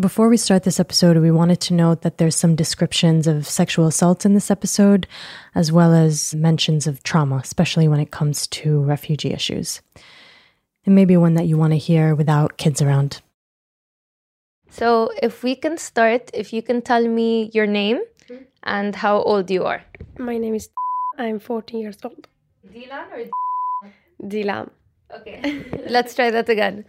Before we start this episode, we wanted to note that there's some descriptions of sexual assault in this episode, as well as mentions of trauma, especially when it comes to refugee issues. It may be one that you want to hear without kids around. So, if we can start, if you can tell me your name and how old you are. My name is. I'm 14 years old. Dilan or Dilan. Okay. Let's try that again.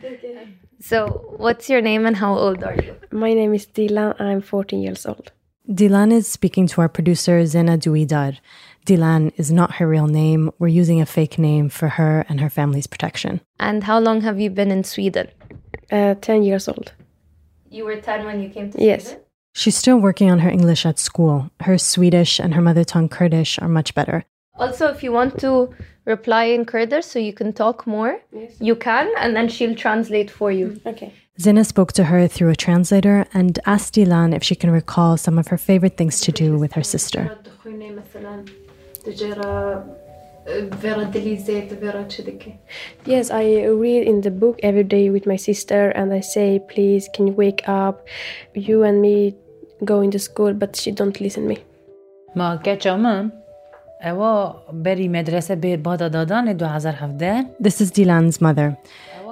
So, what's your name and how old are you? My name is Dilan. I'm 14 years old. Dilan is speaking to our producer, Zena Duidar. Dilan is not her real name. We're using a fake name for her and her family's protection. And how long have you been in Sweden? Uh, 10 years old. You were 10 when you came to Yes. Sweden? Yes. She's still working on her English at school. Her Swedish and her mother tongue Kurdish are much better. Also, if you want to reply in Kurdish so you can talk more, you can, and then she'll translate for you. Okay. Zena spoke to her through a translator and asked Dilan if she can recall some of her favorite things to do with her sister. Yes, I read in the book every day with my sister, and I say, "Please, can you wake up? You and me going to school," but she don't listen me. ما کچامم This is Dilan's mother.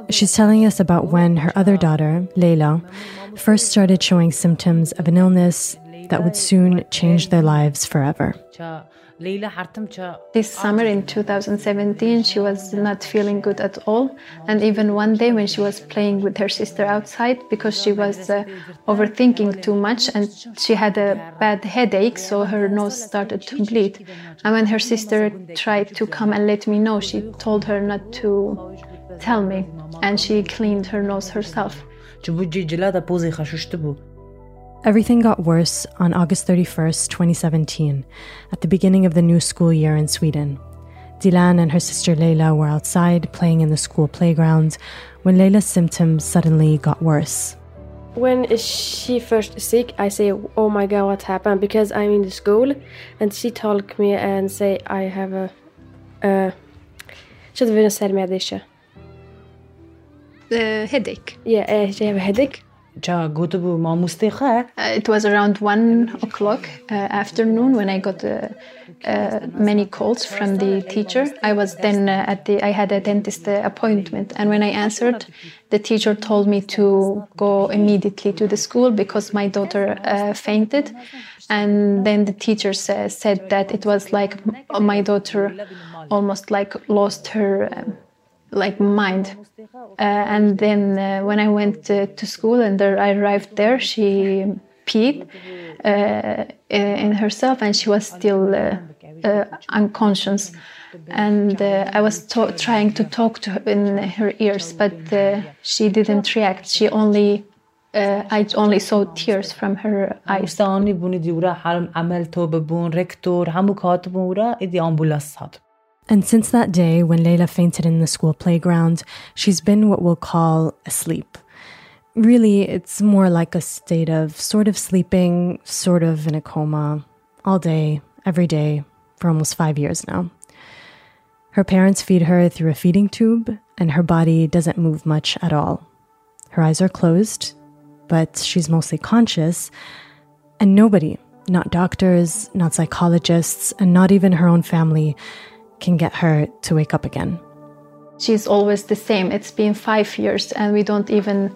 She's telling us about when her other daughter, Leila, first started showing symptoms of an illness that would soon change their lives forever. This summer in 2017, she was not feeling good at all. And even one day when she was playing with her sister outside because she was uh, overthinking too much and she had a bad headache, so her nose started to bleed. And when her sister tried to come and let me know, she told her not to tell me. And she cleaned her nose herself. Everything got worse on August 31st, 2017, at the beginning of the new school year in Sweden. Dilan and her sister Leila were outside playing in the school playground when Leila's symptoms suddenly got worse. When she first sick, I say, "Oh my God, what happened?" Because I'm in the school, and she told me and say, "I have a, uh, should have been a sad medicine. The headache. Yeah, uh, she have a headache. Uh, it was around one o'clock uh, afternoon when I got uh, uh, many calls from the teacher. I was then uh, at the I had a dentist uh, appointment, and when I answered, the teacher told me to go immediately to the school because my daughter fainted, and then the teacher said that it was like my daughter almost like lost her. Um, like mind. Uh, and then uh, when i went uh, to school and there, i arrived there she peed uh, in herself and she was still uh, uh, unconscious. And uh, i was to- trying to talk to her in her ears but uh, she didn't react. She only uh, i only saw tears from her eyes and since that day, when Leila fainted in the school playground, she's been what we'll call asleep. Really, it's more like a state of sort of sleeping, sort of in a coma, all day, every day, for almost five years now. Her parents feed her through a feeding tube, and her body doesn't move much at all. Her eyes are closed, but she's mostly conscious, and nobody, not doctors, not psychologists, and not even her own family, can get her to wake up again. she's always the same. It's been five years, and we don't even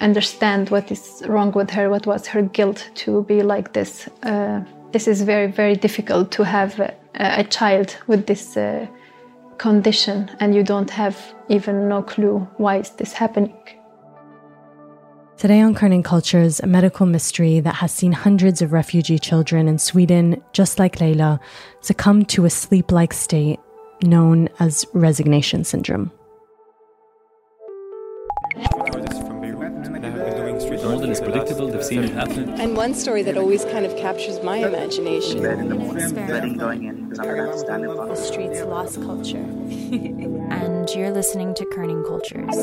understand what is wrong with her, what was her guilt to be like this. Uh, this is very, very difficult to have a, a child with this uh, condition, and you don't have even no clue why is this happening. Today on Kerning Cultures, a medical mystery that has seen hundreds of refugee children in Sweden, just like Leila, succumb to a sleep like state known as resignation syndrome. More is predictable, they've seen it happen. And one story that always kind of captures my imagination. in the morning, letting going in because I'm not standing up. The streets lost culture. and you're listening to Kerning Cultures.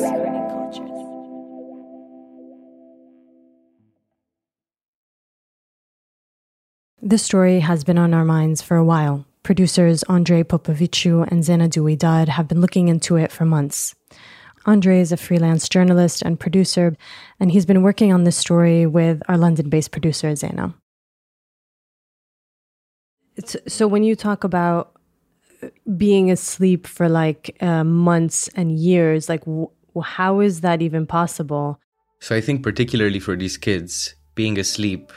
This story has been on our minds for a while. Producers Andrei Popoviciu and Zena Duidar have been looking into it for months. Andre is a freelance journalist and producer, and he's been working on this story with our London based producer, Zaina. It's, so, when you talk about being asleep for like uh, months and years, like, w- how is that even possible? So, I think, particularly for these kids, being asleep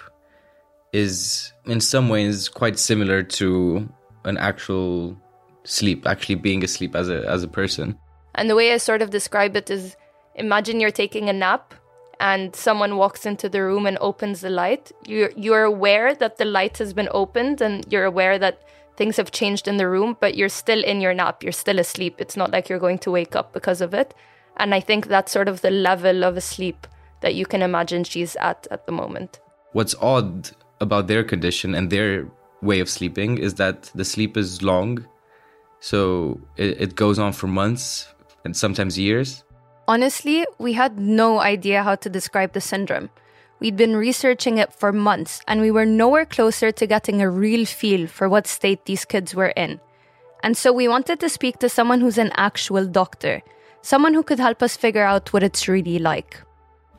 is in some ways quite similar to an actual sleep, actually being asleep as a, as a person. And the way I sort of describe it is imagine you're taking a nap and someone walks into the room and opens the light. You're, you're aware that the light has been opened and you're aware that things have changed in the room, but you're still in your nap. You're still asleep. It's not like you're going to wake up because of it. And I think that's sort of the level of asleep that you can imagine she's at at the moment. What's odd about their condition and their way of sleeping is that the sleep is long. So it, it goes on for months and sometimes years. Honestly, we had no idea how to describe the syndrome. We'd been researching it for months, and we were nowhere closer to getting a real feel for what state these kids were in. And so we wanted to speak to someone who's an actual doctor, someone who could help us figure out what it's really like.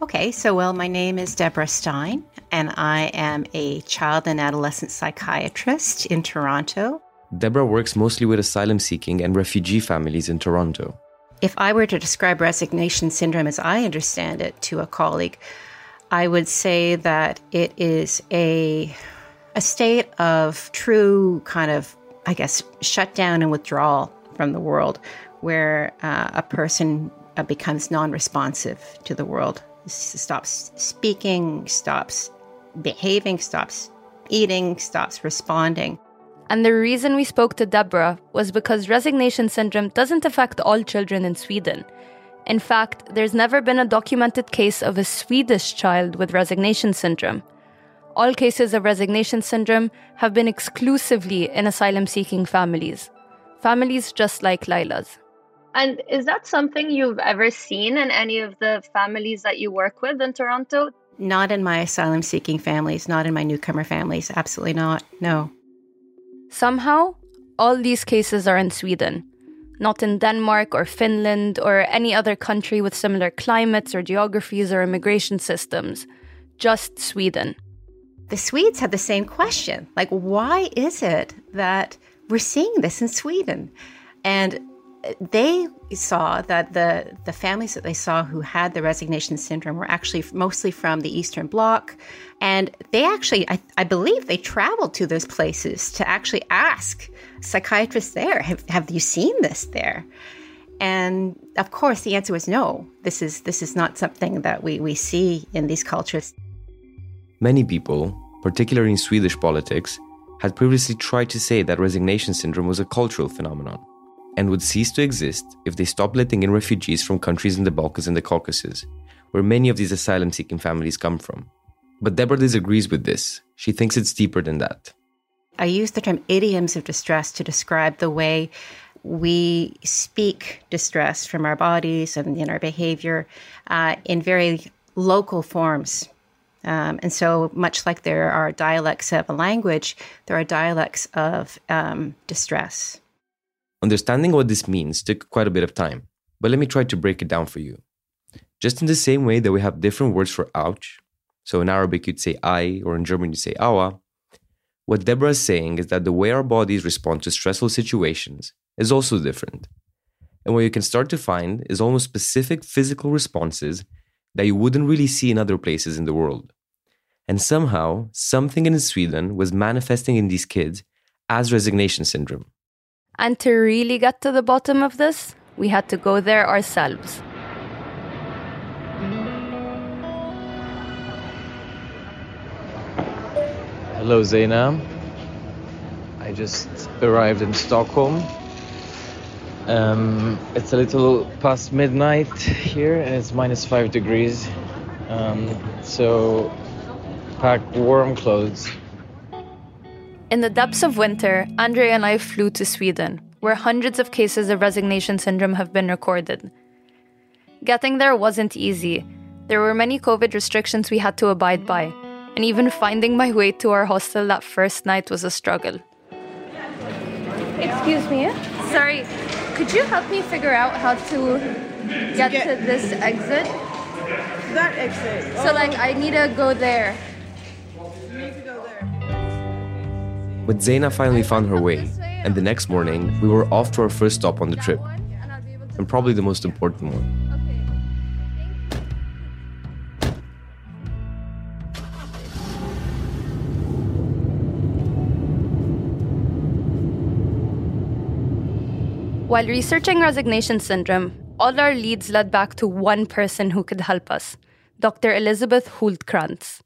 Okay, so well, my name is Deborah Stein, and I am a child and adolescent psychiatrist in Toronto. Deborah works mostly with asylum seeking and refugee families in Toronto. If I were to describe resignation syndrome as I understand it to a colleague, I would say that it is a a state of true kind of I guess shutdown and withdrawal from the world where uh, a person uh, becomes non-responsive to the world stops speaking stops behaving stops eating stops responding and the reason we spoke to Deborah was because resignation syndrome doesn't affect all children in Sweden. In fact, there's never been a documented case of a Swedish child with resignation syndrome. All cases of resignation syndrome have been exclusively in asylum seeking families, families just like Laila's. And is that something you've ever seen in any of the families that you work with in Toronto? Not in my asylum seeking families, not in my newcomer families, absolutely not, no. Somehow, all these cases are in Sweden, not in Denmark or Finland or any other country with similar climates or geographies or immigration systems, just Sweden. The Swedes had the same question like, why is it that we're seeing this in Sweden? And they saw that the, the families that they saw who had the resignation syndrome were actually mostly from the Eastern Bloc. And they actually, I, I believe, they traveled to those places to actually ask psychiatrists there, have, have you seen this there? And of course, the answer was no. This is this is not something that we, we see in these cultures. Many people, particularly in Swedish politics, had previously tried to say that resignation syndrome was a cultural phenomenon and would cease to exist if they stopped letting in refugees from countries in the Balkans and the Caucasus, where many of these asylum seeking families come from. But Deborah disagrees with this. She thinks it's deeper than that. I use the term idioms of distress to describe the way we speak distress from our bodies and in our behavior uh, in very local forms. Um, and so, much like there are dialects of a language, there are dialects of um, distress. Understanding what this means took quite a bit of time, but let me try to break it down for you. Just in the same way that we have different words for ouch, so in Arabic you'd say I, or in German you'd say awa, what Deborah is saying is that the way our bodies respond to stressful situations is also different. And what you can start to find is almost specific physical responses that you wouldn't really see in other places in the world. And somehow, something in Sweden was manifesting in these kids as resignation syndrome. And to really get to the bottom of this, we had to go there ourselves. Hello, Zaina. I just arrived in Stockholm. Um, it's a little past midnight here and it's minus five degrees. Um, so pack warm clothes in the depths of winter, Andre and I flew to Sweden, where hundreds of cases of resignation syndrome have been recorded. Getting there wasn't easy. There were many COVID restrictions we had to abide by, and even finding my way to our hostel that first night was a struggle. Excuse me? Sorry, could you help me figure out how to get, to this exit. That exit. So like I need to go there. But Zaina finally found her way, and the next morning we were off to our first stop on the trip, and probably the most important one. While researching resignation syndrome, all our leads led back to one person who could help us Dr. Elizabeth Hultcrantz.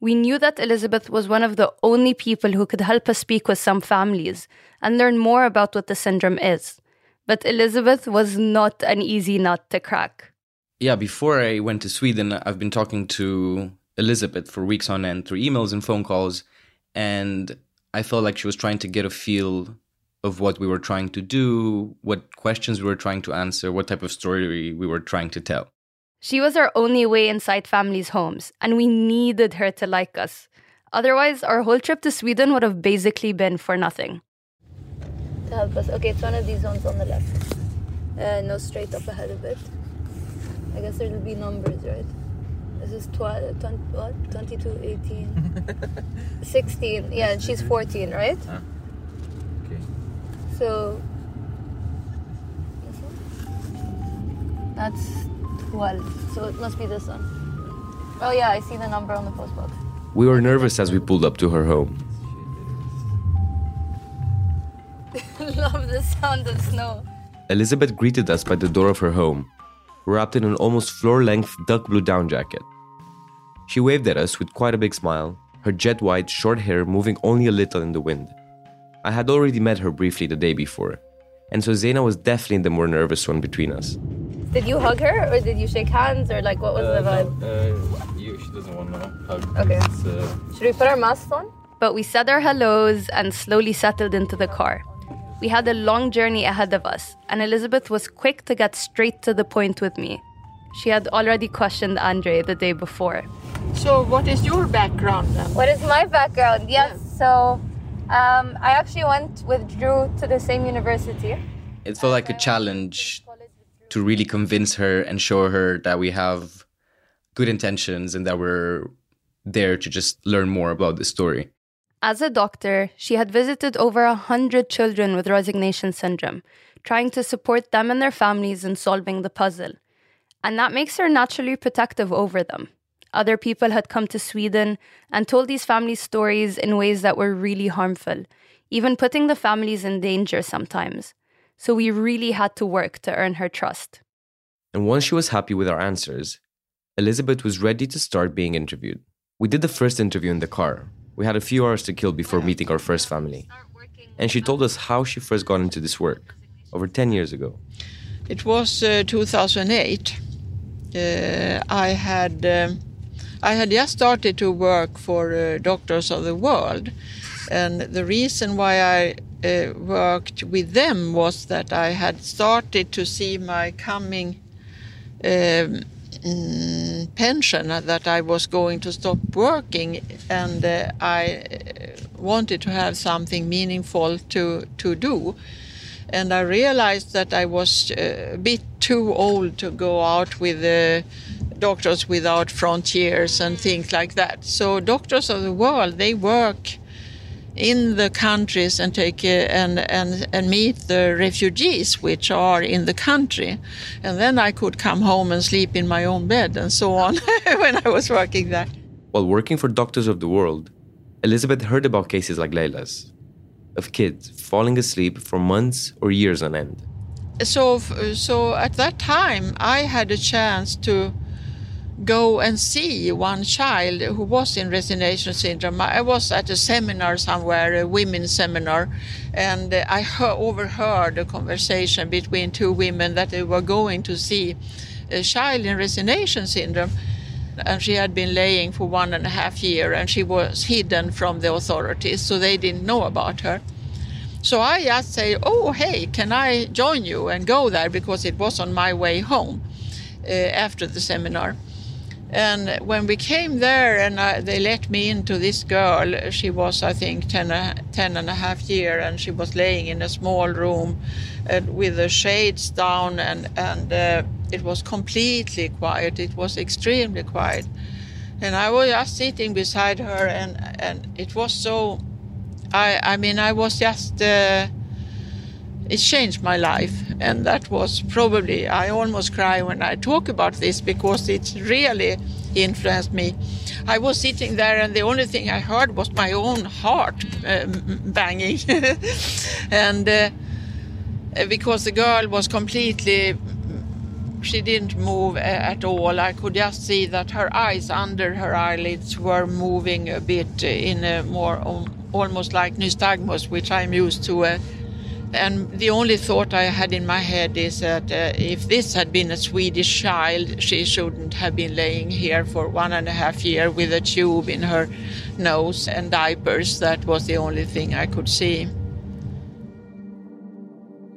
We knew that Elizabeth was one of the only people who could help us speak with some families and learn more about what the syndrome is. But Elizabeth was not an easy nut to crack. Yeah, before I went to Sweden, I've been talking to Elizabeth for weeks on end through emails and phone calls, and I felt like she was trying to get a feel of what we were trying to do, what questions we were trying to answer, what type of story we were trying to tell. She was our only way inside families' homes, and we needed her to like us. Otherwise, our whole trip to Sweden would have basically been for nothing. To help us. Okay, it's one of these ones on the left. Uh, no, straight up ahead of it. I guess there'll be numbers, right? This is 12, 20, what? 22, 18, 16. Yeah, and she's 14, right? Okay. So? That's 12. So it must be this one. Oh yeah, I see the number on the postbox. We were nervous as we pulled up to her home. Love the sound of snow. Elizabeth greeted us by the door of her home, wrapped in an almost floor length duck blue down jacket. She waved at us with quite a big smile, her jet white, short hair moving only a little in the wind. I had already met her briefly the day before, and so Zena was definitely the more nervous one between us. Did you hug her or did you shake hands or like what was Uh, the vibe? no, uh, you, she doesn't want to hug. Okay. Uh, Should we put our masks on? But we said our hellos and slowly settled into the car. We had a long journey ahead of us, and Elizabeth was quick to get straight to the point with me. She had already questioned Andre the day before. So, what is your background then? What is my background? Yes, so um, I actually went with Drew to the same university. It felt like a challenge to really convince her and show her that we have good intentions and that we're there to just learn more about the story. As a doctor, she had visited over a hundred children with resignation syndrome, trying to support them and their families in solving the puzzle. And that makes her naturally protective over them. Other people had come to Sweden and told these families stories in ways that were really harmful, even putting the families in danger sometimes. So we really had to work to earn her trust. And once she was happy with our answers, Elizabeth was ready to start being interviewed. We did the first interview in the car. We had a few hours to kill before meeting our first family. And she told us how she first got into this work over 10 years ago. It was uh, 2008. Uh, I had um, I had just started to work for uh, Doctors of the World, and the reason why I uh, worked with them was that I had started to see my coming um, mm, pension that I was going to stop working, and uh, I uh, wanted to have something meaningful to to do and I realized that I was uh, a bit too old to go out with uh, Doctors Without Frontiers and things like that. So Doctors of the World they work in the countries and take uh, and and and meet the refugees which are in the country, and then I could come home and sleep in my own bed and so on when I was working there. While working for Doctors of the World, Elizabeth heard about cases like Leila's of kids falling asleep for months or years on end. so so at that time I had a chance to go and see one child who was in resignation syndrome. I was at a seminar somewhere, a women's seminar, and uh, I he- overheard a conversation between two women that they were going to see a child in resignation syndrome. And she had been laying for one and a half year, and she was hidden from the authorities, so they didn't know about her. So I just say, "Oh, hey, can I join you and go there?" Because it was on my way home uh, after the seminar. And when we came there and uh, they let me into this girl, she was, I think, 10, 10 and a half year, and she was laying in a small room uh, with the shades down and, and uh, it was completely quiet. It was extremely quiet. And I was just sitting beside her, and, and it was so. I, I mean, I was just. Uh, it changed my life. And that was probably, I almost cry when I talk about this because it really influenced me. I was sitting there, and the only thing I heard was my own heart uh, banging. and uh, because the girl was completely she didn't move at all. I could just see that her eyes under her eyelids were moving a bit in a more um, almost like nystagmus, which I'm used to. Uh, and the only thought I had in my head is that uh, if this had been a Swedish child, she shouldn't have been laying here for one and a half year with a tube in her nose and diapers. That was the only thing I could see.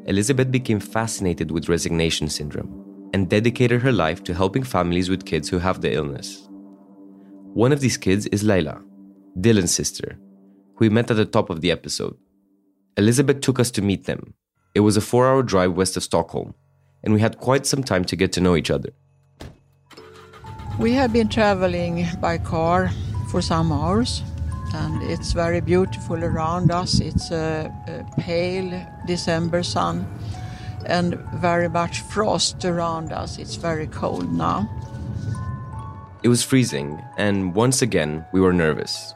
Elizabeth became fascinated with resignation syndrome and dedicated her life to helping families with kids who have the illness. One of these kids is Laila, Dylan's sister, who we met at the top of the episode. Elizabeth took us to meet them. It was a four hour drive west of Stockholm, and we had quite some time to get to know each other. We have been traveling by car for some hours, and it's very beautiful around us. It's a, a pale December sun and very much frost around us. It's very cold now. It was freezing, and once again, we were nervous.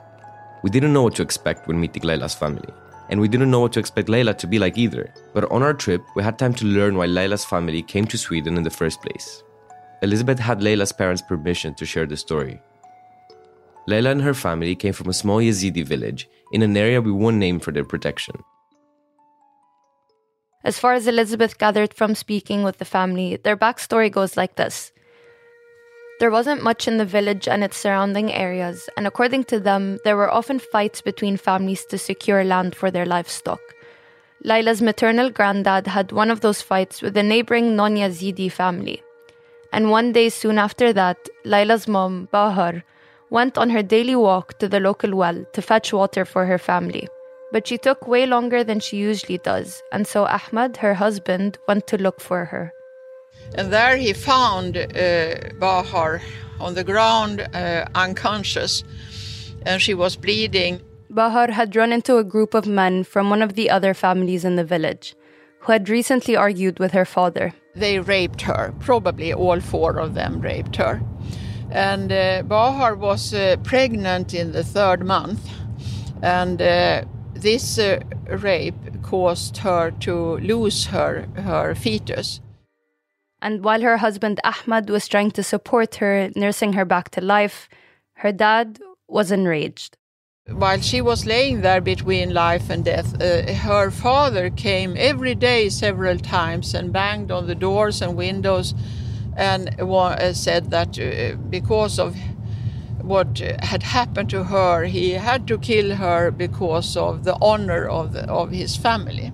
We didn't know what to expect when meeting Leila's family, and we didn't know what to expect Laila to be like either. But on our trip, we had time to learn why Laila's family came to Sweden in the first place. Elizabeth had Laila's parents' permission to share the story. Laila and her family came from a small Yazidi village in an area we won't name for their protection. As far as Elizabeth gathered from speaking with the family, their backstory goes like this. There wasn't much in the village and its surrounding areas, and according to them, there were often fights between families to secure land for their livestock. Laila's maternal granddad had one of those fights with a neighboring non Yazidi family. And one day soon after that, Laila's mom, Bahar, went on her daily walk to the local well to fetch water for her family. But she took way longer than she usually does, and so Ahmad, her husband, went to look for her. And there he found uh, Bahar on the ground, uh, unconscious, and she was bleeding. Bahar had run into a group of men from one of the other families in the village, who had recently argued with her father. They raped her, probably all four of them raped her. And uh, Bahar was uh, pregnant in the third month, and uh, this uh, rape caused her to lose her, her fetus. And while her husband Ahmad was trying to support her, nursing her back to life, her dad was enraged. While she was laying there between life and death, uh, her father came every day several times and banged on the doors and windows and uh, said that uh, because of what had happened to her, he had to kill her because of the honor of, the, of his family.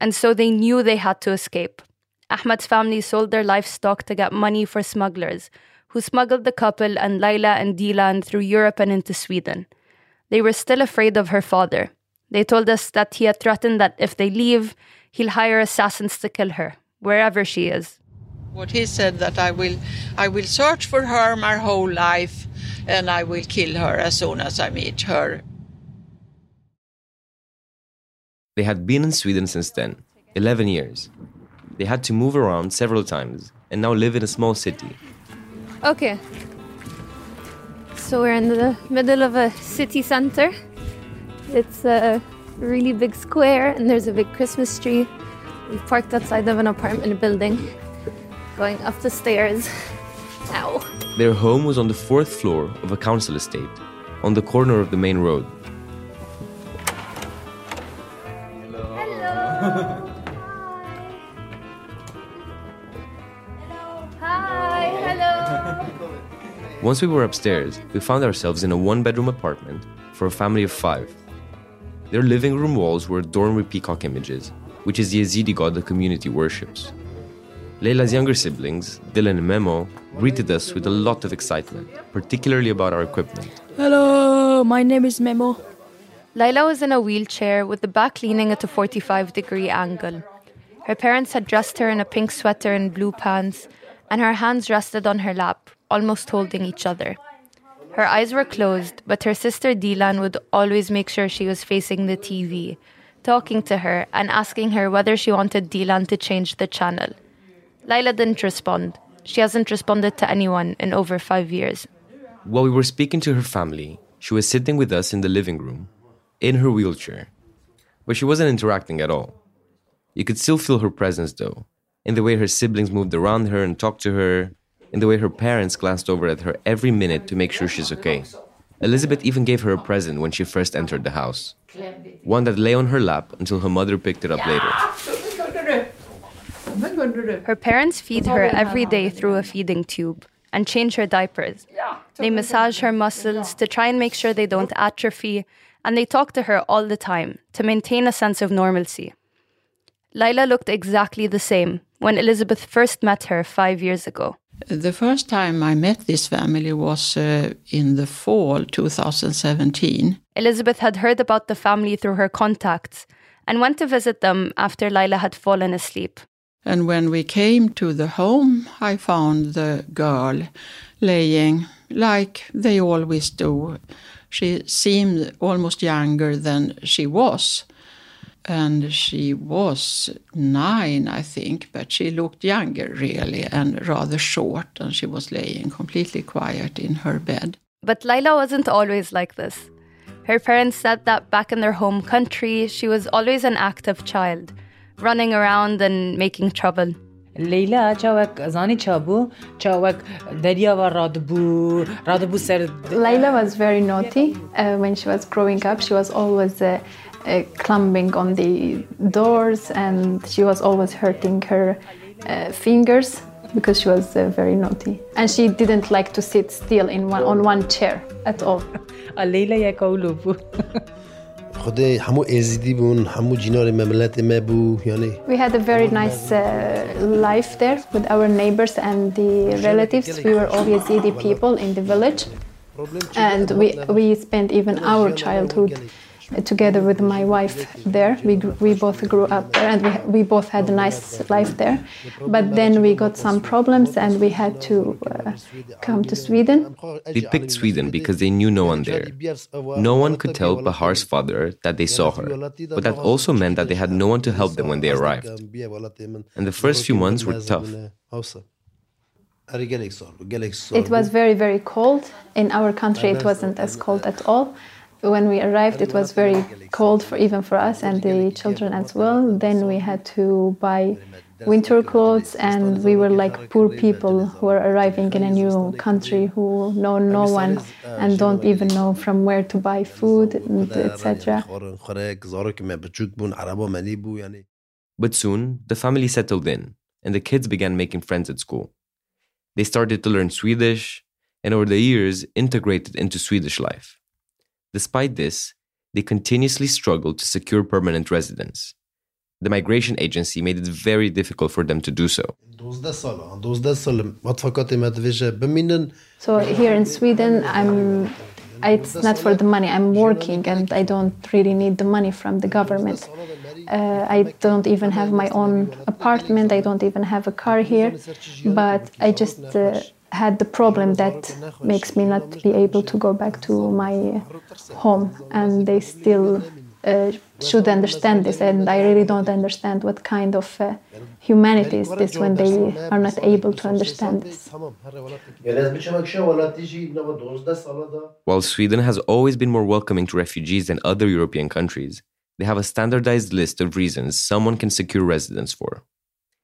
And so they knew they had to escape. Ahmad's family sold their livestock to get money for smugglers, who smuggled the couple and Laila and Dilan through Europe and into Sweden. They were still afraid of her father. They told us that he had threatened that if they leave, he'll hire assassins to kill her, wherever she is. What he said that I will I will search for her my whole life and I will kill her as soon as I meet her. They had been in Sweden since then, 11 years. They had to move around several times and now live in a small city. Okay. So we're in the middle of a city center. It's a really big square and there's a big Christmas tree. We've parked outside of an apartment building, going up the stairs. Ow. Their home was on the fourth floor of a council estate, on the corner of the main road. Hello. Hi, Once we were upstairs, we found ourselves in a one bedroom apartment for a family of five. Their living room walls were adorned with peacock images, which is the Yazidi god the community worships. Laila's younger siblings, Dylan and Memo, greeted us with a lot of excitement, particularly about our equipment. Hello, my name is Memo. Laila was in a wheelchair with the back leaning at a 45 degree angle. Her parents had dressed her in a pink sweater and blue pants, and her hands rested on her lap, almost holding each other. Her eyes were closed, but her sister Dilan would always make sure she was facing the TV, talking to her and asking her whether she wanted Dilan to change the channel. Laila didn't respond. She hasn't responded to anyone in over five years. While we were speaking to her family, she was sitting with us in the living room, in her wheelchair. But she wasn't interacting at all. You could still feel her presence, though, in the way her siblings moved around her and talked to her, in the way her parents glanced over at her every minute to make sure she's okay. Elizabeth even gave her a present when she first entered the house one that lay on her lap until her mother picked it up later. Her parents feed her every day through a feeding tube and change her diapers. They massage her muscles to try and make sure they don't atrophy, and they talk to her all the time to maintain a sense of normalcy. Laila looked exactly the same when Elizabeth first met her five years ago. The first time I met this family was uh, in the fall 2017. Elizabeth had heard about the family through her contacts and went to visit them after Lila had fallen asleep. And when we came to the home, I found the girl laying like they always do. She seemed almost younger than she was And she was nine, I think, but she looked younger, really, and rather short. And she was laying completely quiet in her bed. But Laila wasn't always like this. Her parents said that back in their home country, she was always an active child, running around and making trouble. لیلا چاوک زانی چابو چاوک دریا و رادبو رادبو سر Layla was very naughty uh, when she was growing up. She was always uh, uh, climbing on the doors and she was always hurting her uh, fingers because she was uh, very naughty. And she didn't like to sit still in one, on one chair at all. لیلا یک اولو بو خود همو ازیدی بون همو جینار مملت ما بو یعنی We had a very nice uh, life there with our neighbors and the relatives. We were all Yazidi people in the village. And we, we spent even our childhood together with my wife there. We, we both grew up there and we, we both had a nice life there. But then we got some problems and we had to uh, come to Sweden. They picked Sweden because they knew no one there. No one could tell Bahar's father that they saw her, but that also meant that they had no one to help them when they arrived. And the first few months were tough. It was very, very cold. In our country, it wasn't as cold at all. When we arrived, it was very cold for even for us and the children as well. Then we had to buy winter clothes, and we were like poor people who are arriving in a new country who know no one and don't even know from where to buy food, etc. But soon, the family settled in, and the kids began making friends at school. They started to learn Swedish, and over the years, integrated into Swedish life. Despite this, they continuously struggled to secure permanent residence. The migration agency made it very difficult for them to do so. So here in Sweden, I'm. It's not for the money. I'm working, and I don't really need the money from the government. Uh, I don't even have my own apartment. I don't even have a car here, but I just uh, had the problem that makes me not be able to go back to my home, and they still uh, should understand this. And I really don't understand what kind of uh, humanity is this when they are not able to understand this. While Sweden has always been more welcoming to refugees than other European countries, they have a standardized list of reasons someone can secure residence for.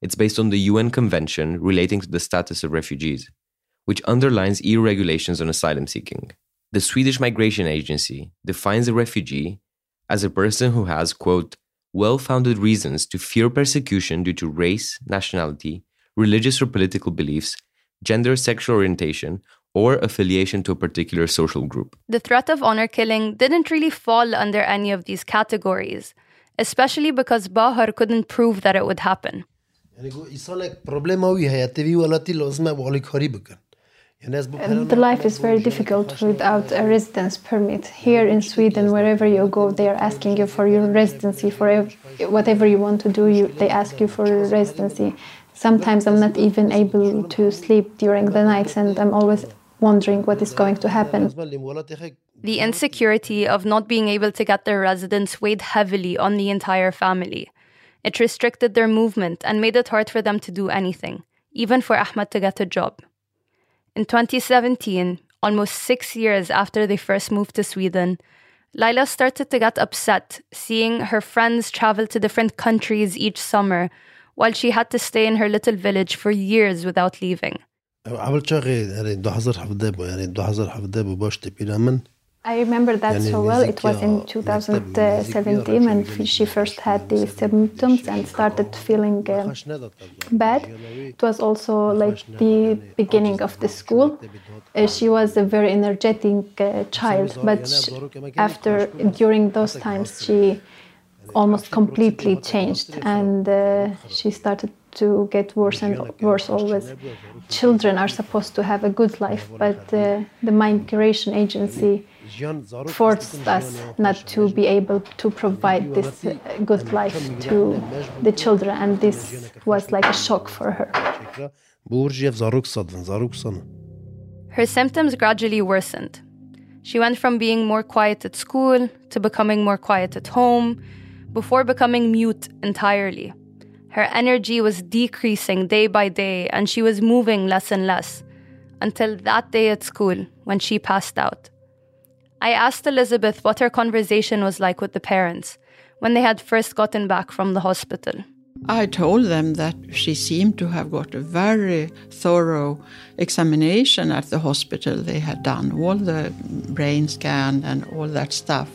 It's based on the UN Convention relating to the status of refugees, which underlines EU regulations on asylum seeking. The Swedish Migration Agency defines a refugee as a person who has, quote, well founded reasons to fear persecution due to race, nationality, religious or political beliefs, gender, sexual orientation, or affiliation to a particular social group. The threat of honor killing didn't really fall under any of these categories, especially because Bahar couldn't prove that it would happen. And the life is very difficult without a residence permit. Here in Sweden, wherever you go, they are asking you for your residency for ev- whatever you want to do. You, they ask you for your residency. Sometimes I'm not even able to sleep during the nights, and I'm always wondering what is going to happen. The insecurity of not being able to get their residence weighed heavily on the entire family. It restricted their movement and made it hard for them to do anything, even for Ahmed to get a job. In 2017, almost six years after they first moved to Sweden, Laila started to get upset seeing her friends travel to different countries each summer while she had to stay in her little village for years without leaving. I remember that so well. It was in 2017 when she first had the symptoms and started feeling uh, bad. It was also like the beginning of the school. Uh, she was a very energetic uh, child, but she, after during those times she almost completely changed and uh, she started to get worse and worse always. Children are supposed to have a good life, but uh, the migration agency forced us not to be able to provide this uh, good life to the children, and this was like a shock for her. Her symptoms gradually worsened. She went from being more quiet at school to becoming more quiet at home, before becoming mute entirely. Her energy was decreasing day by day, and she was moving less and less until that day at school when she passed out. I asked Elizabeth what her conversation was like with the parents when they had first gotten back from the hospital. I told them that she seemed to have got a very thorough examination at the hospital. They had done all the brain scan and all that stuff,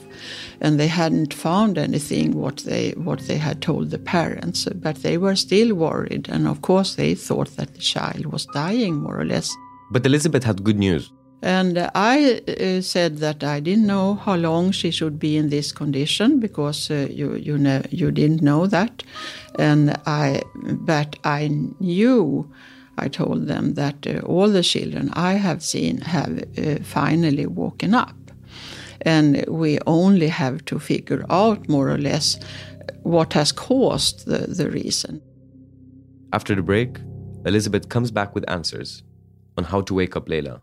and they hadn't found anything what they what they had told the parents. But they were still worried, and of course they thought that the child was dying more or less. But Elizabeth had good news. And I uh, said that I didn't know how long she should be in this condition because uh, you you know you didn't know that, and I but I knew. I told them that uh, all the children I have seen have uh, finally woken up, and we only have to figure out more or less what has caused the, the reason. After the break, Elizabeth comes back with answers on how to wake up Layla.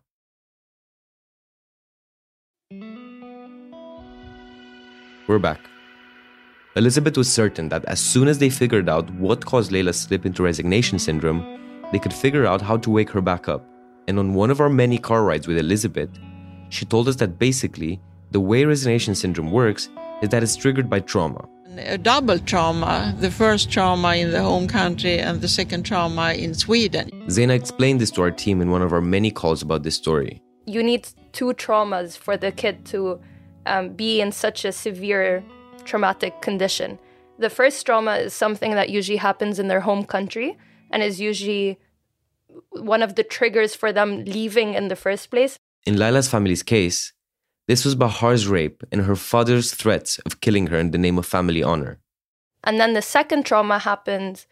We're back. Elizabeth was certain that as soon as they figured out what caused Layla's slip into resignation syndrome, they could figure out how to wake her back up. And on one of our many car rides with Elizabeth, she told us that basically, the way resignation syndrome works is that it's triggered by trauma. A double trauma the first trauma in the home country and the second trauma in Sweden. Zena explained this to our team in one of our many calls about this story. You need two traumas for the kid to um, be in such a severe traumatic condition. The first trauma is something that usually happens in their home country and is usually one of the triggers for them leaving in the first place. In Laila's family's case, this was Bahar's rape and her father's threats of killing her in the name of family honor. And then the second trauma happens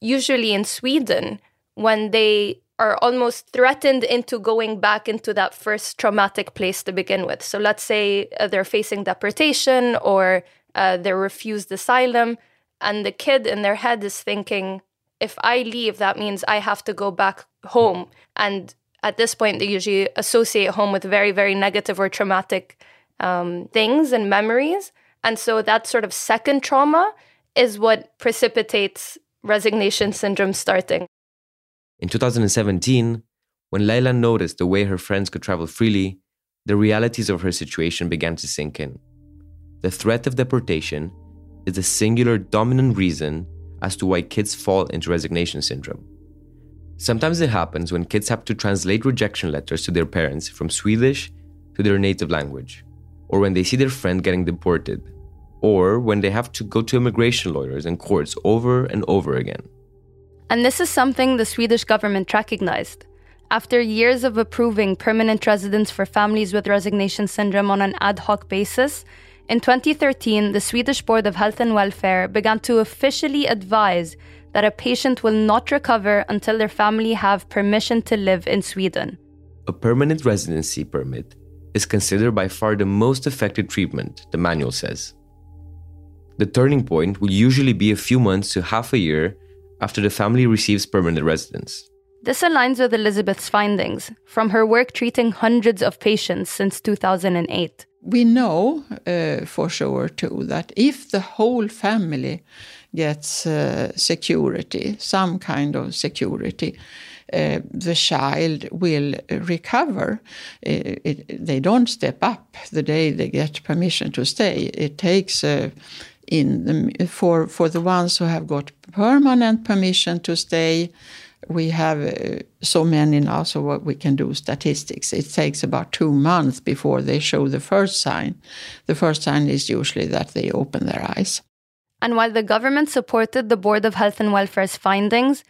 usually in Sweden when they are almost threatened into going back into that first traumatic place to begin with. So let's say uh, they're facing deportation or uh, they're refused asylum, and the kid in their head is thinking, if I leave, that means I have to go back home. And at this point, they usually associate home with very, very negative or traumatic um, things and memories. And so that sort of second trauma is what precipitates resignation syndrome starting. In 2017, when Layla noticed the way her friends could travel freely, the realities of her situation began to sink in. The threat of deportation is the singular dominant reason as to why kids fall into resignation syndrome. Sometimes it happens when kids have to translate rejection letters to their parents from Swedish to their native language, or when they see their friend getting deported, or when they have to go to immigration lawyers and courts over and over again. And this is something the Swedish government recognized. After years of approving permanent residence for families with resignation syndrome on an ad hoc basis, in 2013, the Swedish Board of Health and Welfare began to officially advise that a patient will not recover until their family have permission to live in Sweden. A permanent residency permit is considered by far the most effective treatment, the manual says. The turning point will usually be a few months to half a year after the family receives permanent residence. This aligns with Elizabeth's findings from her work treating hundreds of patients since 2008. We know uh, for sure too that if the whole family gets uh, security, some kind of security, uh, the child will recover. It, it, they don't step up the day they get permission to stay. It takes uh, in the, for for the ones who have got permanent permission to stay. We have uh, so many now, so what we can do statistics. It takes about two months before they show the first sign. The first sign is usually that they open their eyes. And while the government supported the Board of Health and Welfare's findings,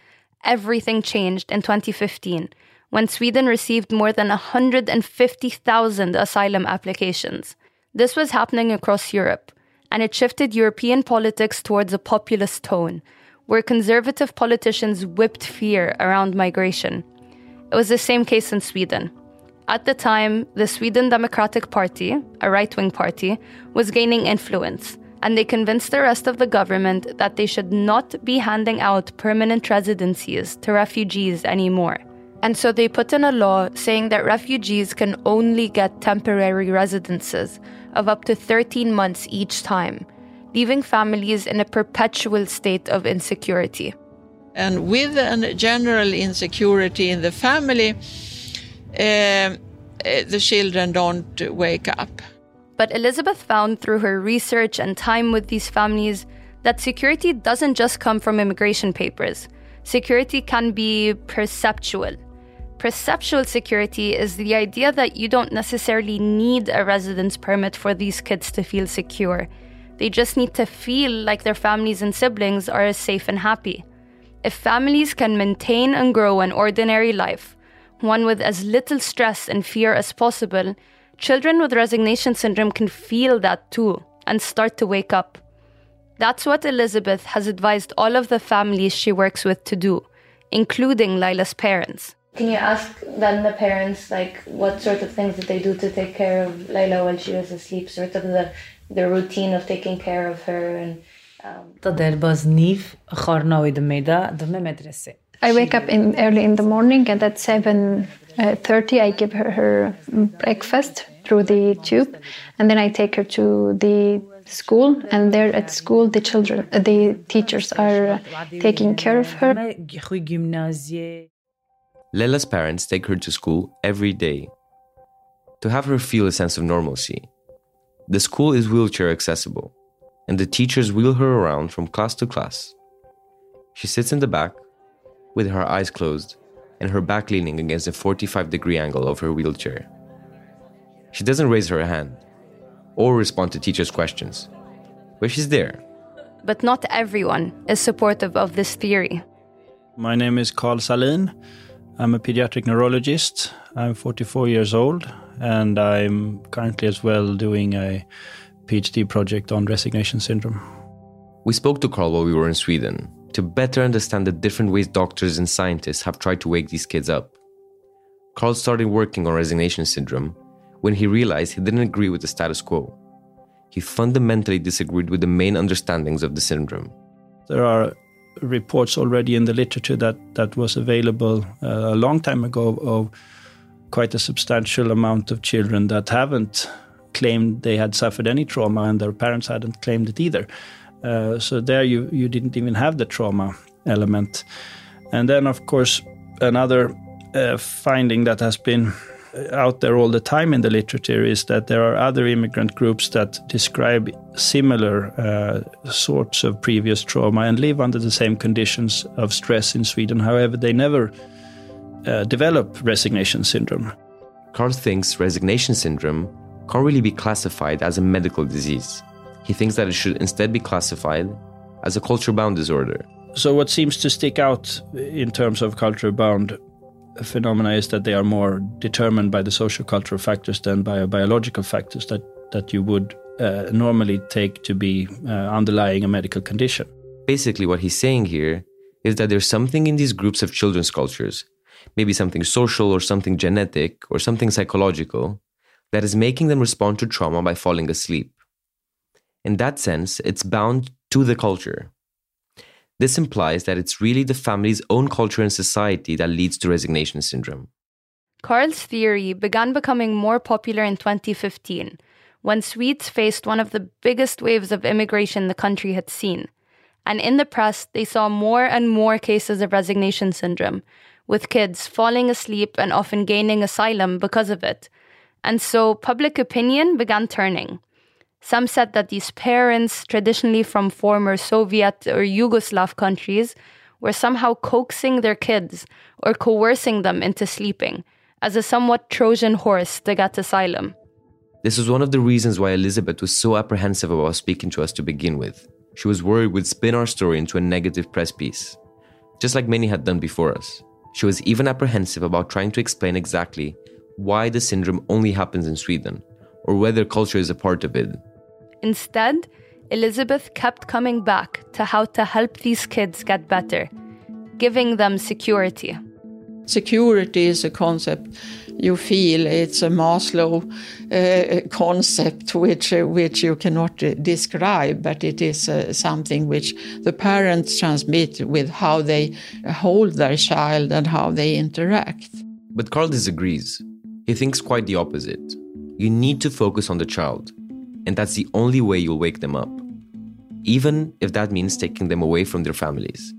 everything changed in 2015 when Sweden received more than 150,000 asylum applications. This was happening across Europe, and it shifted European politics towards a populist tone, where conservative politicians whipped fear around migration. It was the same case in Sweden. At the time, the Sweden Democratic Party, a right wing party, was gaining influence and they convinced the rest of the government that they should not be handing out permanent residencies to refugees anymore. And so they put in a law saying that refugees can only get temporary residences of up to 13 months each time, leaving families in a perpetual state of insecurity. And with a general insecurity in the family, uh, the children don't wake up. But Elizabeth found through her research and time with these families that security doesn't just come from immigration papers. Security can be perceptual. Perceptual security is the idea that you don't necessarily need a residence permit for these kids to feel secure. They just need to feel like their families and siblings are safe and happy. If families can maintain and grow an ordinary life, one with as little stress and fear as possible, Children with resignation syndrome can feel that too and start to wake up. That's what Elizabeth has advised all of the families she works with to do, including Lila's parents. Can you ask then the parents like what sort of things did they do to take care of Lila while she was asleep? Sort of the the routine of taking care of her and um, I wake up in early in the morning and at seven uh, thirty I give her her breakfast through the tube, and then I take her to the school. And there at school, the children, uh, the teachers are uh, taking care of her. Lela's parents take her to school every day to have her feel a sense of normalcy. The school is wheelchair accessible, and the teachers wheel her around from class to class. She sits in the back with her eyes closed and her back leaning against a 45 degree angle of her wheelchair. She doesn't raise her hand or respond to teachers' questions, but she's there. But not everyone is supportive of this theory. My name is Carl Sallin. I'm a pediatric neurologist. I'm 44 years old, and I'm currently as well doing a PhD project on resignation syndrome. We spoke to Carl while we were in Sweden, to better understand the different ways doctors and scientists have tried to wake these kids up. Carl started working on resignation syndrome when he realized he didn't agree with the status quo. He fundamentally disagreed with the main understandings of the syndrome. There are reports already in the literature that, that was available uh, a long time ago of quite a substantial amount of children that haven't claimed they had suffered any trauma and their parents hadn't claimed it either. Uh, so there you, you didn't even have the trauma element. And then, of course, another uh, finding that has been out there all the time in the literature is that there are other immigrant groups that describe similar uh, sorts of previous trauma and live under the same conditions of stress in Sweden. However, they never uh, develop resignation syndrome. Carl thinks resignation syndrome can't really be classified as a medical disease. He thinks that it should instead be classified as a culture bound disorder. So, what seems to stick out in terms of culture bound phenomena is that they are more determined by the social cultural factors than by biological factors that, that you would uh, normally take to be uh, underlying a medical condition. Basically, what he's saying here is that there's something in these groups of children's cultures, maybe something social or something genetic or something psychological, that is making them respond to trauma by falling asleep in that sense, it's bound to the culture. This implies that it's really the family's own culture and society that leads to resignation syndrome. Carl's theory began becoming more popular in 2015 when Swedes faced one of the biggest waves of immigration the country had seen. And in the press, they saw more and more cases of resignation syndrome, with kids falling asleep and often gaining asylum because of it. And so public opinion began turning. Some said that these parents, traditionally from former Soviet or Yugoslav countries, were somehow coaxing their kids or coercing them into sleeping as a somewhat Trojan horse to get asylum. This was one of the reasons why Elizabeth was so apprehensive about speaking to us to begin with. She was worried we'd spin our story into a negative press piece, just like many had done before us. She was even apprehensive about trying to explain exactly why the syndrome only happens in Sweden, or whether culture is a part of it. Instead, Elizabeth kept coming back to how to help these kids get better, giving them security. Security is a concept you feel it's a Maslow uh, concept which uh, which you cannot uh, describe, but it is uh, something which the parents transmit with how they hold their child and how they interact. But Carl disagrees. He thinks quite the opposite. You need to focus on the child, and that's the only way you'll wake them up, even if that means taking them away from their families.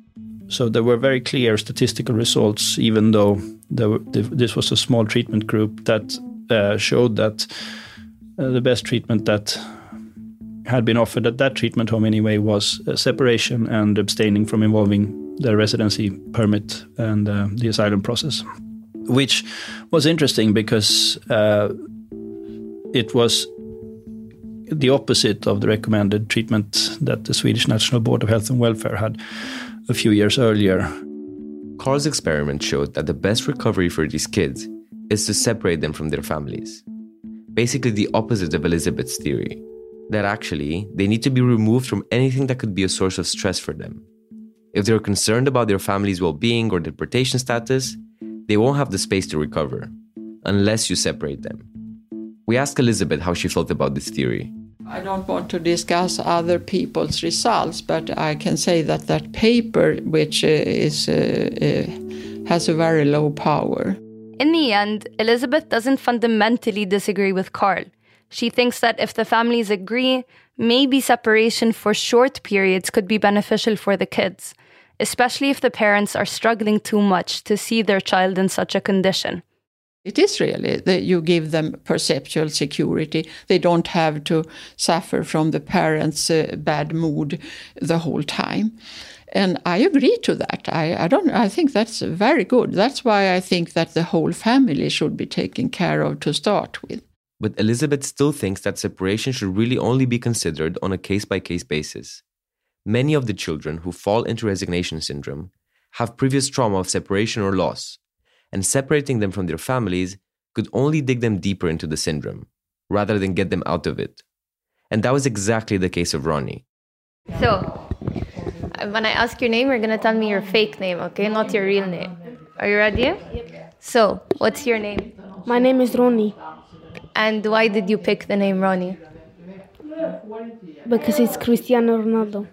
So there were very clear statistical results, even though were, this was a small treatment group that uh, showed that uh, the best treatment that had been offered at that treatment home anyway was uh, separation and abstaining from involving the residency permit and uh, the asylum process, which was interesting because uh, it was the opposite of the recommended treatment that the Swedish National Board of Health and Welfare had a few years earlier. Carl's experiment showed that the best recovery for these kids is to separate them from their families. Basically, the opposite of Elizabeth's theory that actually they need to be removed from anything that could be a source of stress for them. If they're concerned about their family's well being or deportation status, they won't have the space to recover unless you separate them. We asked Elizabeth how she felt about this theory. I don't want to discuss other people's results, but I can say that that paper, which uh, is uh, uh, has a very low power. In the end, Elizabeth doesn't fundamentally disagree with Carl. She thinks that if the families agree, maybe separation for short periods could be beneficial for the kids, especially if the parents are struggling too much to see their child in such a condition. It is really that you give them perceptual security. They don't have to suffer from the parents' uh, bad mood the whole time. And I agree to that. I, I don't. I think that's very good. That's why I think that the whole family should be taken care of to start with. But Elizabeth still thinks that separation should really only be considered on a case by case basis. Many of the children who fall into resignation syndrome have previous trauma of separation or loss, and separating them from their families could only dig them deeper into the syndrome, rather than get them out of it. And that was exactly the case of Ronnie. So, when I ask your name, you're gonna tell me your fake name, okay? Not your real name. Are you ready? So, what's your name? My name is Ronnie. And why did you pick the name Ronnie? Because it's Cristiano Ronaldo.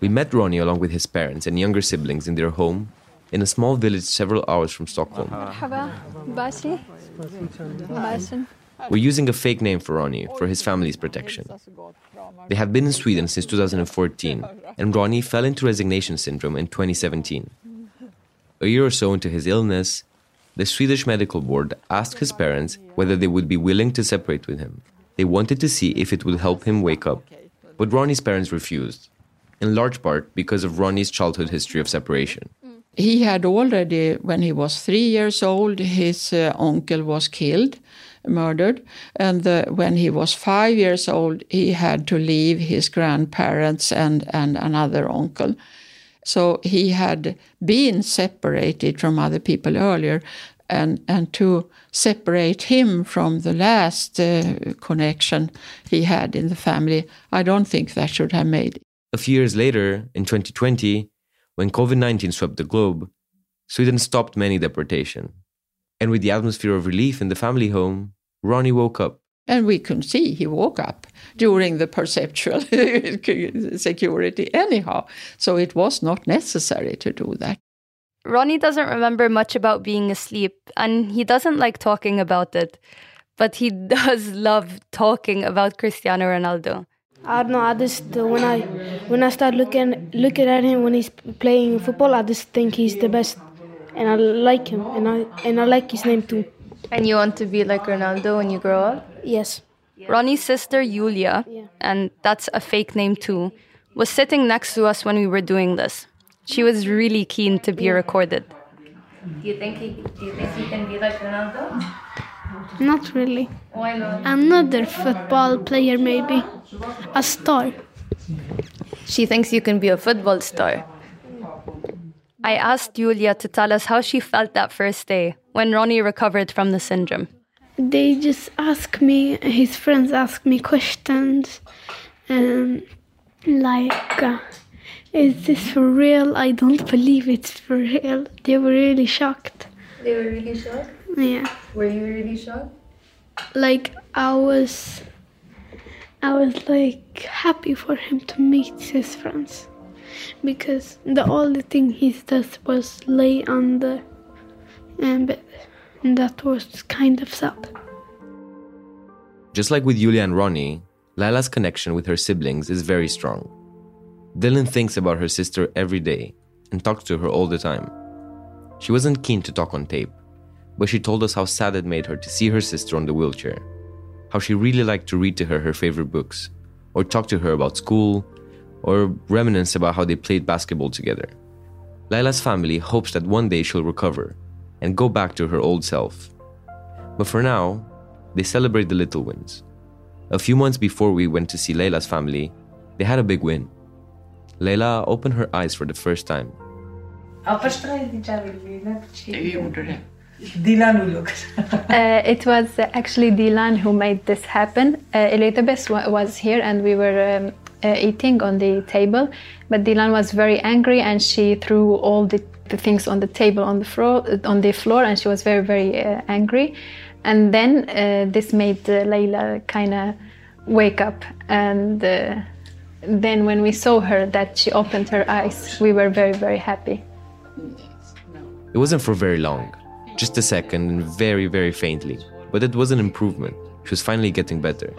We met Ronnie along with his parents and younger siblings in their home in a small village several hours from Stockholm. We're using a fake name for Ronnie for his family's protection. They have been in Sweden since 2014, and Ronnie fell into resignation syndrome in 2017. A year or so into his illness, the Swedish Medical Board asked his parents whether they would be willing to separate with him. They wanted to see if it would help him wake up. But Ronnie's parents refused, in large part because of Ronnie's childhood history of separation he had already, when he was three years old, his uh, uncle was killed, murdered. And the, when he was five years old, he had to leave his grandparents and, and another uncle. So he had been separated from other people earlier. And, and to separate him from the last uh, connection he had in the family, I don't think that should have made. A few years later, in 2020, when COVID 19 swept the globe, Sweden stopped many deportation. And with the atmosphere of relief in the family home, Ronnie woke up. And we could see he woke up during the perceptual security, anyhow. So it was not necessary to do that. Ronnie doesn't remember much about being asleep, and he doesn't like talking about it. But he does love talking about Cristiano Ronaldo. I don't know. I just uh, when I when I start looking looking at him when he's playing football, I just think he's the best, and I like him, and I and I like his name too. And you want to be like Ronaldo when you grow up? Yes. Ronnie's sister Julia, and that's a fake name too, was sitting next to us when we were doing this. She was really keen to be recorded. Do you think he? Do you think he can be like Ronaldo? Not really. Why not? Another football player, maybe. A star. She thinks you can be a football star. I asked Julia to tell us how she felt that first day when Ronnie recovered from the syndrome. They just ask me, his friends ask me questions, um, like, uh, is this for real? I don't believe it's for real. They were really shocked. They were really shocked. Yeah. Were you really shocked? Like, I was, I was like happy for him to meet his friends because the only thing he does was lay on the um, bed. And that was kind of sad. Just like with Yulia and Ronnie, Lila's connection with her siblings is very strong. Dylan thinks about her sister every day and talks to her all the time. She wasn't keen to talk on tape, but she told us how sad it made her to see her sister on the wheelchair, how she really liked to read to her her favorite books, or talk to her about school, or reminisce about how they played basketball together. Lila's family hopes that one day she'll recover and go back to her old self. But for now, they celebrate the little wins. A few months before we went to see Layla's family, they had a big win. Layla opened her eyes for the first time. Uh, it was uh, actually Dylan who made this happen. Uh, Elizabeth was here and we were um, uh, eating on the table, but Dylan was very angry and she threw all the, the things on the table on the floor, on the floor, and she was very very uh, angry. And then uh, this made uh, Layla kind of wake up, and uh, then when we saw her that she opened her eyes, we were very very happy. It wasn't for very long, just a second and very, very faintly, but it was an improvement. She was finally getting better.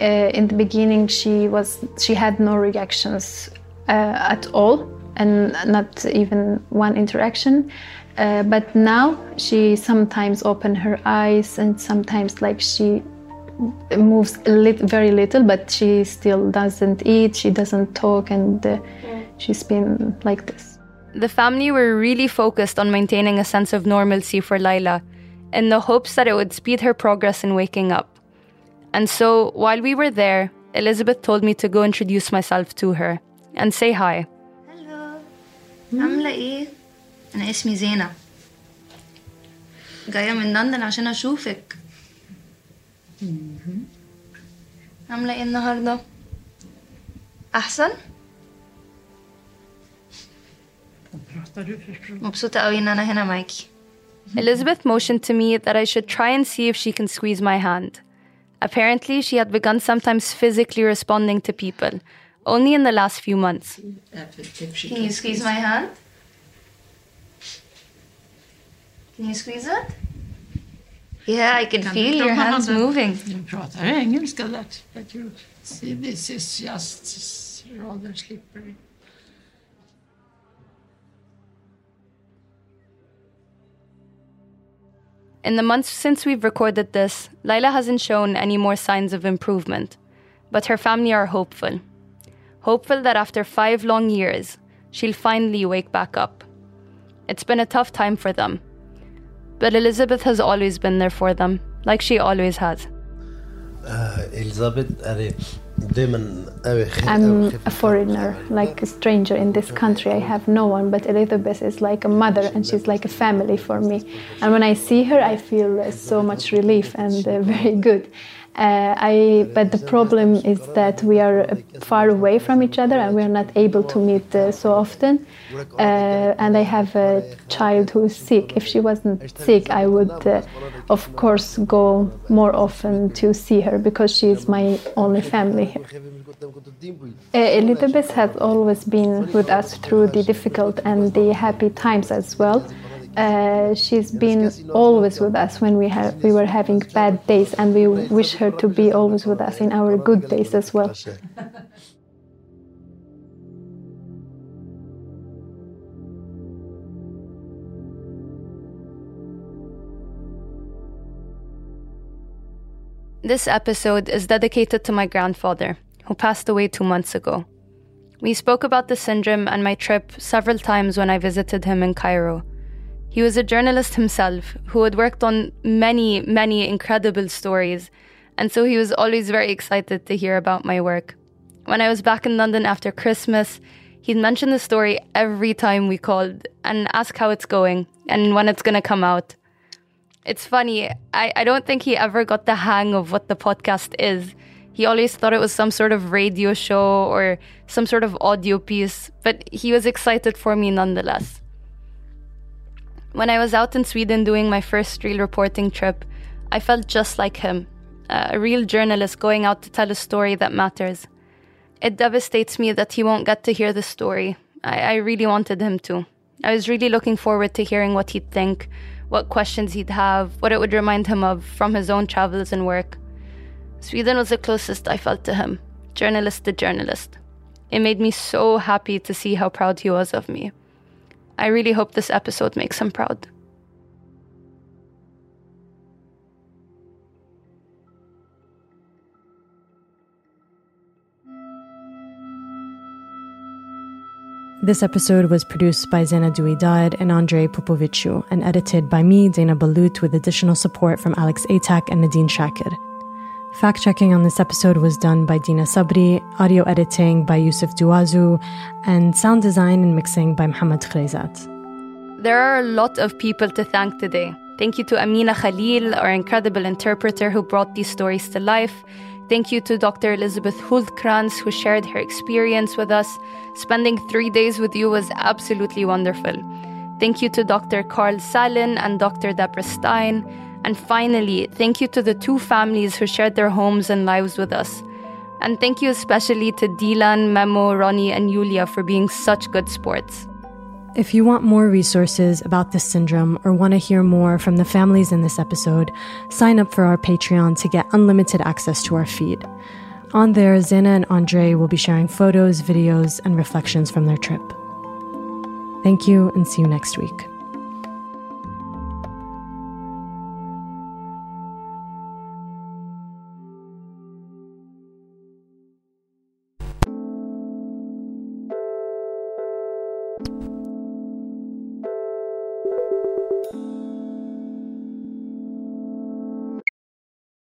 uh, in the beginning she was she had no reactions uh, at all and not even one interaction uh, but now she sometimes open her eyes and sometimes like she moves a lit- very little but she still doesn't eat she doesn't talk and uh, she's been like this The family were really focused on maintaining a sense of normalcy for Lila in the hopes that it would speed her progress in waking up. And so, while we were there, Elizabeth told me to go introduce myself to her and say hi. عاملة ايه؟ أنا اسمي زينة جاية من لندن عشان أشوفك عاملة ايه النهاردة؟ أحسن؟ مبسوطة قوي إن أنا هنا معاكي Elizabeth motioned to me that I should try and see if she can squeeze my hand. Apparently, she had begun sometimes physically responding to people, only in the last few months. Can you squeeze my hand? Can you squeeze it? Yeah, I can feel your hands moving. Du pratar engelska that, but you see this is just rather slippery. In the months since we've recorded this, Laila hasn't shown any more signs of improvement, but her family are hopeful. Hopeful that after five long years, she'll finally wake back up. It's been a tough time for them, but Elizabeth has always been there for them, like she always has. Uh, Elizabeth, I'm a foreigner, like a stranger in this country. I have no one, but Elizabeth is like a mother and she's like a family for me. And when I see her, I feel so much relief and uh, very good. Uh, I, but the problem is that we are far away from each other and we are not able to meet uh, so often. Uh, and I have a child who is sick. If she wasn't sick, I would, uh, of course, go more often to see her because she is my only family here. Uh, Elizabeth has always been with us through the difficult and the happy times as well. Uh, she's been always with us when we have we were having bad days, and we wish her to be always with us in our good days as well. This episode is dedicated to my grandfather, who passed away two months ago. We spoke about the syndrome and my trip several times when I visited him in Cairo. He was a journalist himself who had worked on many, many incredible stories, and so he was always very excited to hear about my work. When I was back in London after Christmas, he'd mention the story every time we called and ask how it's going and when it's going to come out. It's funny, I, I don't think he ever got the hang of what the podcast is. He always thought it was some sort of radio show or some sort of audio piece, but he was excited for me nonetheless. When I was out in Sweden doing my first real reporting trip, I felt just like him a real journalist going out to tell a story that matters. It devastates me that he won't get to hear the story. I, I really wanted him to. I was really looking forward to hearing what he'd think, what questions he'd have, what it would remind him of from his own travels and work. Sweden was the closest I felt to him, journalist to journalist. It made me so happy to see how proud he was of me. I really hope this episode makes him proud. This episode was produced by Zena Duidar and Andrei Popoviciu and edited by me, Dana Ballout, with additional support from Alex Atack and Nadine Shakir. Fact checking on this episode was done by Dina Sabri, audio editing by Yusuf Duazu, and sound design and mixing by Muhammad Khrezat. There are a lot of people to thank today. Thank you to Amina Khalil, our incredible interpreter who brought these stories to life. Thank you to Dr. Elizabeth Hultcrantz, who shared her experience with us. Spending three days with you was absolutely wonderful. Thank you to Dr. Carl Sallin and Dr. Deborah Stein. And finally, thank you to the two families who shared their homes and lives with us. And thank you especially to Dylan, Memo, Ronnie, and Yulia for being such good sports. If you want more resources about this syndrome or want to hear more from the families in this episode, sign up for our Patreon to get unlimited access to our feed. On there, Zena and Andre will be sharing photos, videos, and reflections from their trip. Thank you and see you next week.